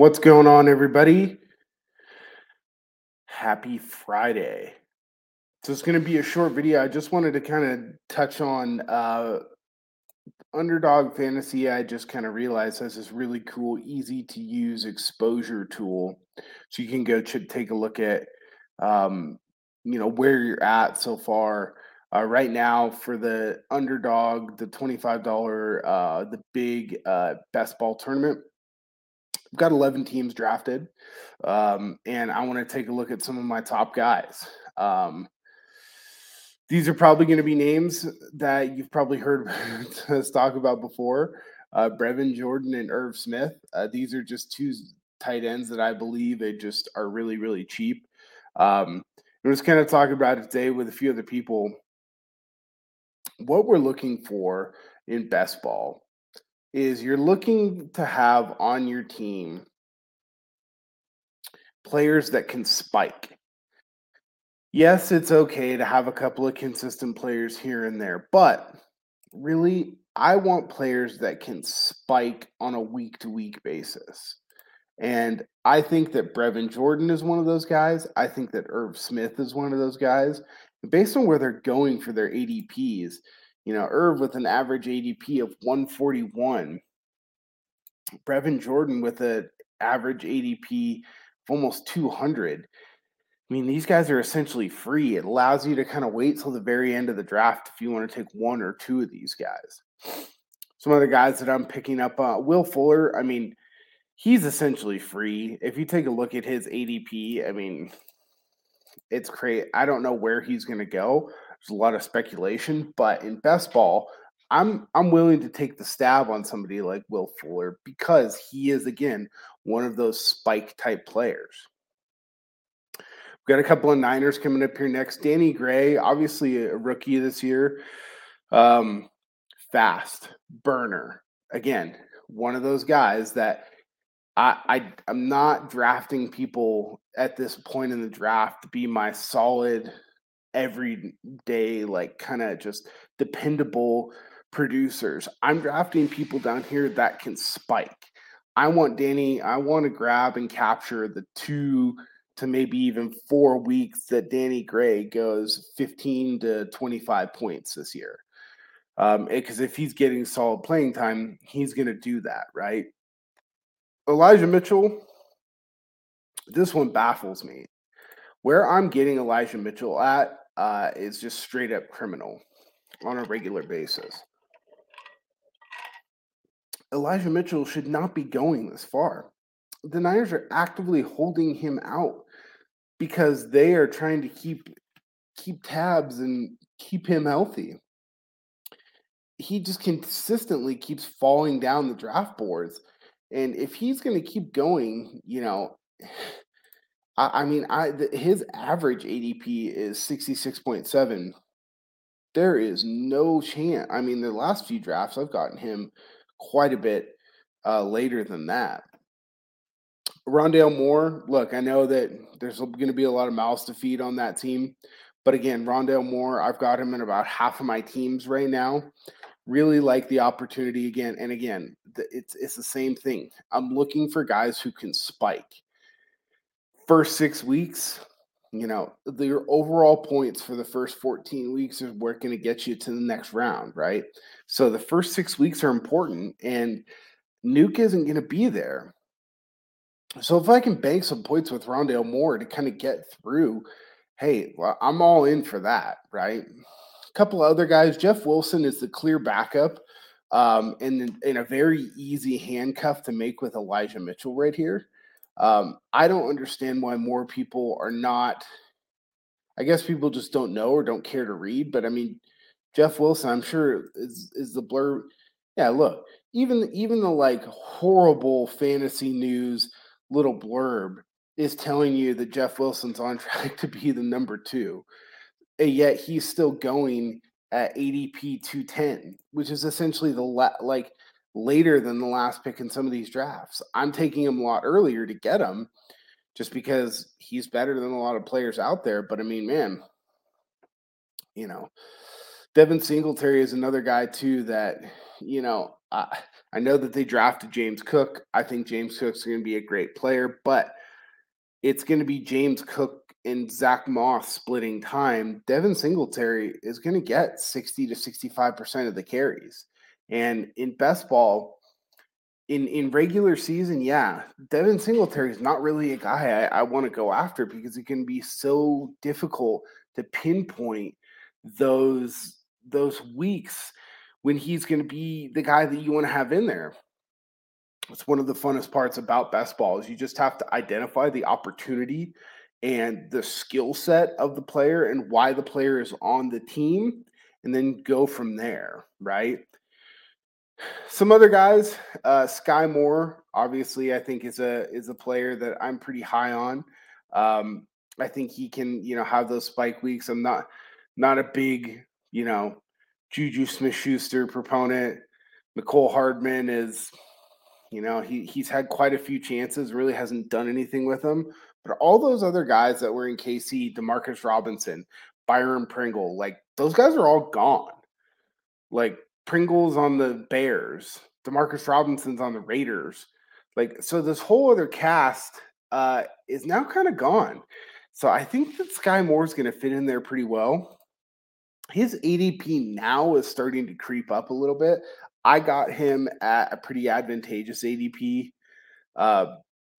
What's going on, everybody? Happy Friday. So it's going to be a short video. I just wanted to kind of touch on uh, Underdog Fantasy. I just kind of realized has this really cool, easy to use exposure tool. So you can go ch- take a look at, um, you know, where you're at so far. Uh, right now for the underdog, the $25, uh, the big uh, best ball tournament, I've got 11 teams drafted, um, and I want to take a look at some of my top guys. Um, these are probably going to be names that you've probably heard us talk about before. Uh, Brevin Jordan and Irv Smith. Uh, these are just two tight ends that I believe they just are really, really cheap. Um, I'm just kind of talking about it today with a few other people. What we're looking for in best ball is you're looking to have on your team players that can spike. Yes, it's okay to have a couple of consistent players here and there, but really, I want players that can spike on a week to week basis. And I think that Brevin Jordan is one of those guys. I think that Irv Smith is one of those guys. Based on where they're going for their ADPs, you know, Irv with an average ADP of 141. Brevin Jordan with an average ADP of almost 200. I mean, these guys are essentially free. It allows you to kind of wait till the very end of the draft if you want to take one or two of these guys. Some other guys that I'm picking up, uh, Will Fuller. I mean, he's essentially free. If you take a look at his ADP, I mean, it's crazy. I don't know where he's going to go. There's a lot of speculation, but in best ball, I'm I'm willing to take the stab on somebody like Will Fuller because he is again one of those spike type players. We've got a couple of Niners coming up here next. Danny Gray, obviously a rookie this year. Um, fast burner. Again, one of those guys that I, I I'm not drafting people at this point in the draft to be my solid every day, like kind of just dependable producers. I'm drafting people down here that can spike. I want Danny, I want to grab and capture the two to maybe even four weeks that Danny Gray goes 15 to 25 points this year. Because um, if he's getting solid playing time, he's going to do that, right? Elijah Mitchell, this one baffles me. Where I'm getting Elijah Mitchell at uh, is just straight up criminal on a regular basis. Elijah Mitchell should not be going this far. The Niners are actively holding him out because they are trying to keep keep tabs and keep him healthy. He just consistently keeps falling down the draft boards. And if he's going to keep going, you know, I, I mean, I the, his average ADP is 66.7. There is no chance. I mean, the last few drafts, I've gotten him quite a bit uh, later than that. Rondale Moore, look, I know that there's going to be a lot of mouths to feed on that team. But again, Rondale Moore, I've got him in about half of my teams right now. Really like the opportunity again. And again, it's it's the same thing. I'm looking for guys who can spike first six weeks, you know, your overall points for the first 14 weeks is where going to get you to the next round, right? So the first six weeks are important, and Nuke isn't going to be there. So if I can bank some points with Rondale Moore to kind of get through, hey, well, I'm all in for that, right? A couple other guys, Jeff Wilson is the clear backup. Um, and in a very easy handcuff to make with Elijah Mitchell right here. Um, I don't understand why more people are not. I guess people just don't know or don't care to read. But I mean, Jeff Wilson, I'm sure is is the blur. Yeah, look, even even the like horrible fantasy news little blurb is telling you that Jeff Wilson's on track to be the number two, and yet he's still going at ADP 210, which is essentially the la- like later than the last pick in some of these drafts. I'm taking him a lot earlier to get him just because he's better than a lot of players out there. But I mean, man, you know, Devin Singletary is another guy too that, you know, I, I know that they drafted James Cook. I think James Cook's going to be a great player, but it's going to be James Cook and Zack Moss splitting time. Devin Singletary is going to get 60 to 65% of the carries. And in best ball, in, in regular season, yeah, Devin Singletary is not really a guy I, I want to go after because it can be so difficult to pinpoint those those weeks when he's going to be the guy that you want to have in there. It's one of the funnest parts about best ball is you just have to identify the opportunity and the skill set of the player and why the player is on the team and then go from there, right? Some other guys, uh, Skyy Moore, obviously, I think is a is a player that I'm pretty high on. Um, I think he can, you know, have those spike weeks. I'm not not a big, you know, Juju Smith Schuster proponent. Mecole Hardman is, you know, he he's had quite a few chances, really hasn't done anything with them. But all those other guys that were in KC, Demarcus Robinson, Byron Pringle, like those guys are all gone. Like Pringle's on the Bears, Demarcus Robinson's on the Raiders. Like, so this whole other cast uh, is now kind of gone. So I think that Skyy Moore is going to fit in there pretty well his ADP now is starting to creep up a little bit. I got him at a pretty advantageous ADP uh,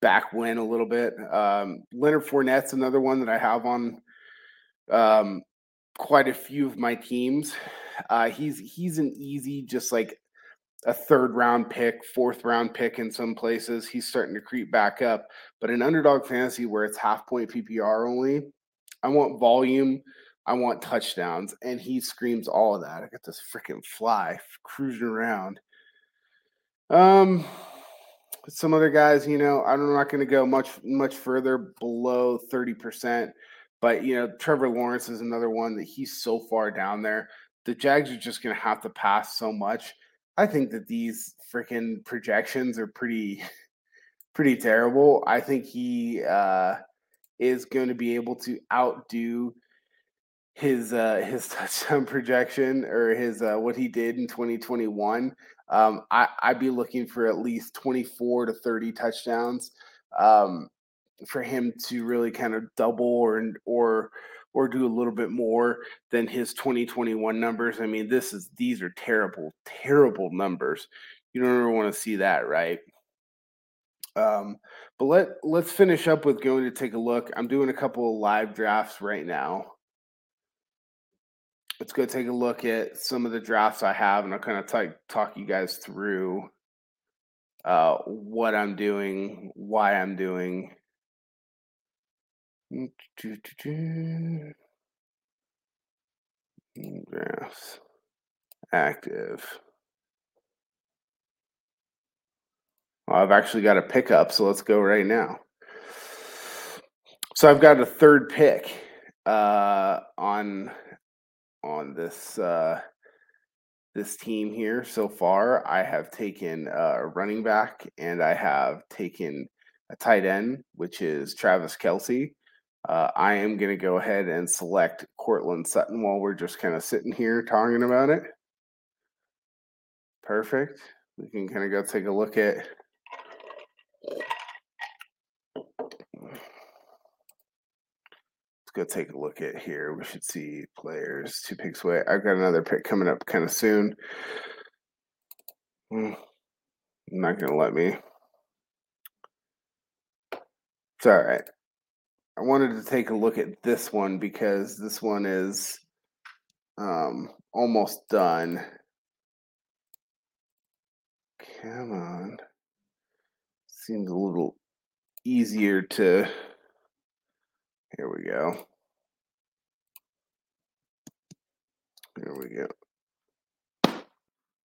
back when a little bit. Um, Leonard Fournette's another one that I have on um, quite a few of my teams. Uh, he's he's an easy, just like a third round pick, fourth round pick in some places. He's starting to creep back up. But in underdog fantasy, where it's half point PPR only, I want volume I want touchdowns. And he screams all of that. I got this freaking fly cruising around. Um, some other guys, you know, I'm not going to go much much further below 30%, but you know, Trevor Lawrence is another one that he's so far down there. The Jags are just going to have to pass so much. I think that these freaking projections are pretty pretty terrible. I think he uh is going to be able to outdo his uh his touchdown projection or his uh what he did in 2021 um i i'd be looking for at least 24 to 30 touchdowns um for him to really kind of double or or or do a little bit more than his 2021 numbers. I mean this is these are terrible terrible numbers. You don't ever want to see that right? Um but let let's finish up with going to take a look. I'm doing a couple of live drafts right now. Let's go take a look at some of the drafts I have, and I'll kind of talk talk you guys through uh, what I'm doing, why I'm doing. Drafts active. Well, I've actually got a pickup, so let's go right now. So I've got a third pick uh, on on this uh, this team here so far. I have taken a running back and I have taken a tight end, which is Travis Kelce. Uh, I am going to go ahead and select Courtland Sutton while we're just kind of sitting here talking about it. Perfect. We can kind of go take a look at Let's go take a look at here. We should see players two picks away. I've got another pick coming up kind of soon. Hmm. not going to let me. It's all right. I wanted to take a look at this one because this one is um, almost done. Come on. Seems a little easier to here we go. Here we go.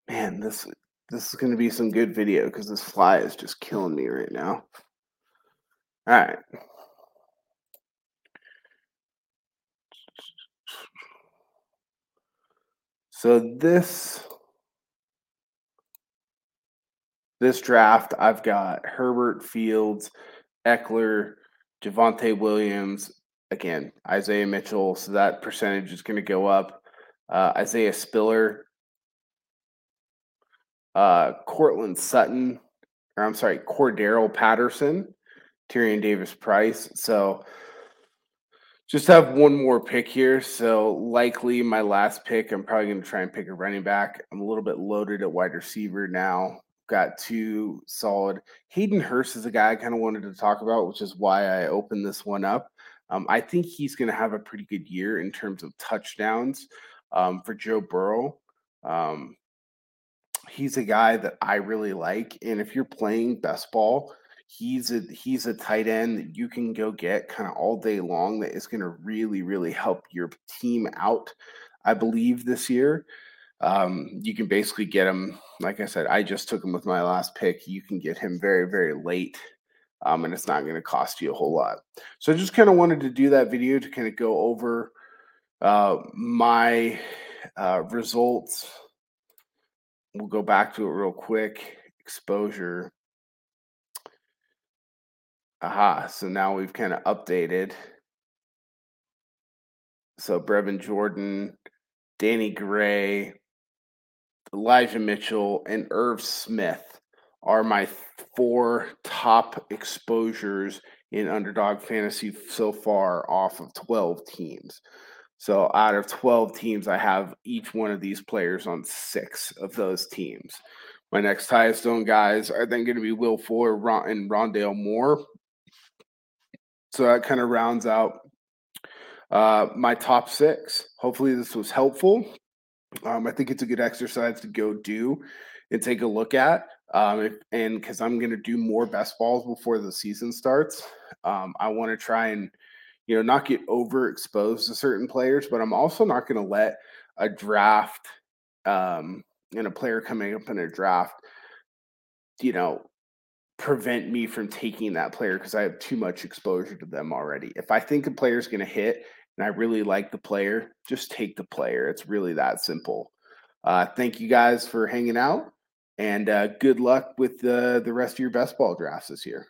Man, this this is going to be some good video because this fly is just killing me right now. All right. So this this draft, I've got Herbert Fields, Ekeler, Javonte Williams, again, Isaiah Mitchell. So that percentage is going to go up. Uh, Isaiah Spiller, uh, Courtland Sutton, or I'm sorry, Cordarrelle Patterson, Tyrion Davis Price. So just have one more pick here. So likely my last pick, I'm probably going to try and pick a running back. I'm a little bit loaded at wide receiver now. Got two solid. Hayden Hurst is a guy I kind of wanted to talk about, which is why I opened this one up. Um, I think he's going to have a pretty good year in terms of touchdowns um, for Joe Burrow. Um, he's a guy that I really like, and if you're playing best ball, he's a he's a tight end that you can go get kind of all day long that is going to really really help your team out i believe this year. Um, you can basically get him like i said i just took him with my last pick. You can get him very very late um, and it's not going to cost you a whole lot. So i just kind of wanted to do that video to kind of go over uh, my uh, results. We'll go back to it real quick. Exposure Aha, so now we've kind of updated. So Brevin Jordan, Danny Gray, Elijah Mitchell, and Irv Smith are my four top exposures in underdog fantasy so far off of 12 teams. So out of 12 teams, I have each one of these players on six of those teams. My next highest owned guys are then going to be Will Fuller and Rondale Moore. So that kind of rounds out uh, my top six. Hopefully, this was helpful. Um, I think it's a good exercise to go do and take a look at. Um, if, and because I'm going to do more best balls before the season starts, um, I want to try and you know not get overexposed to certain players, but I'm also not going to let a draft um, and a player coming up in a draft, you know, prevent me from taking that player because I have too much exposure to them already. If I think a player is going to hit and I really like the player, just take the player. It's really that simple. Uh, thank you guys for hanging out and uh, good luck with the, the rest of your best ball drafts this year.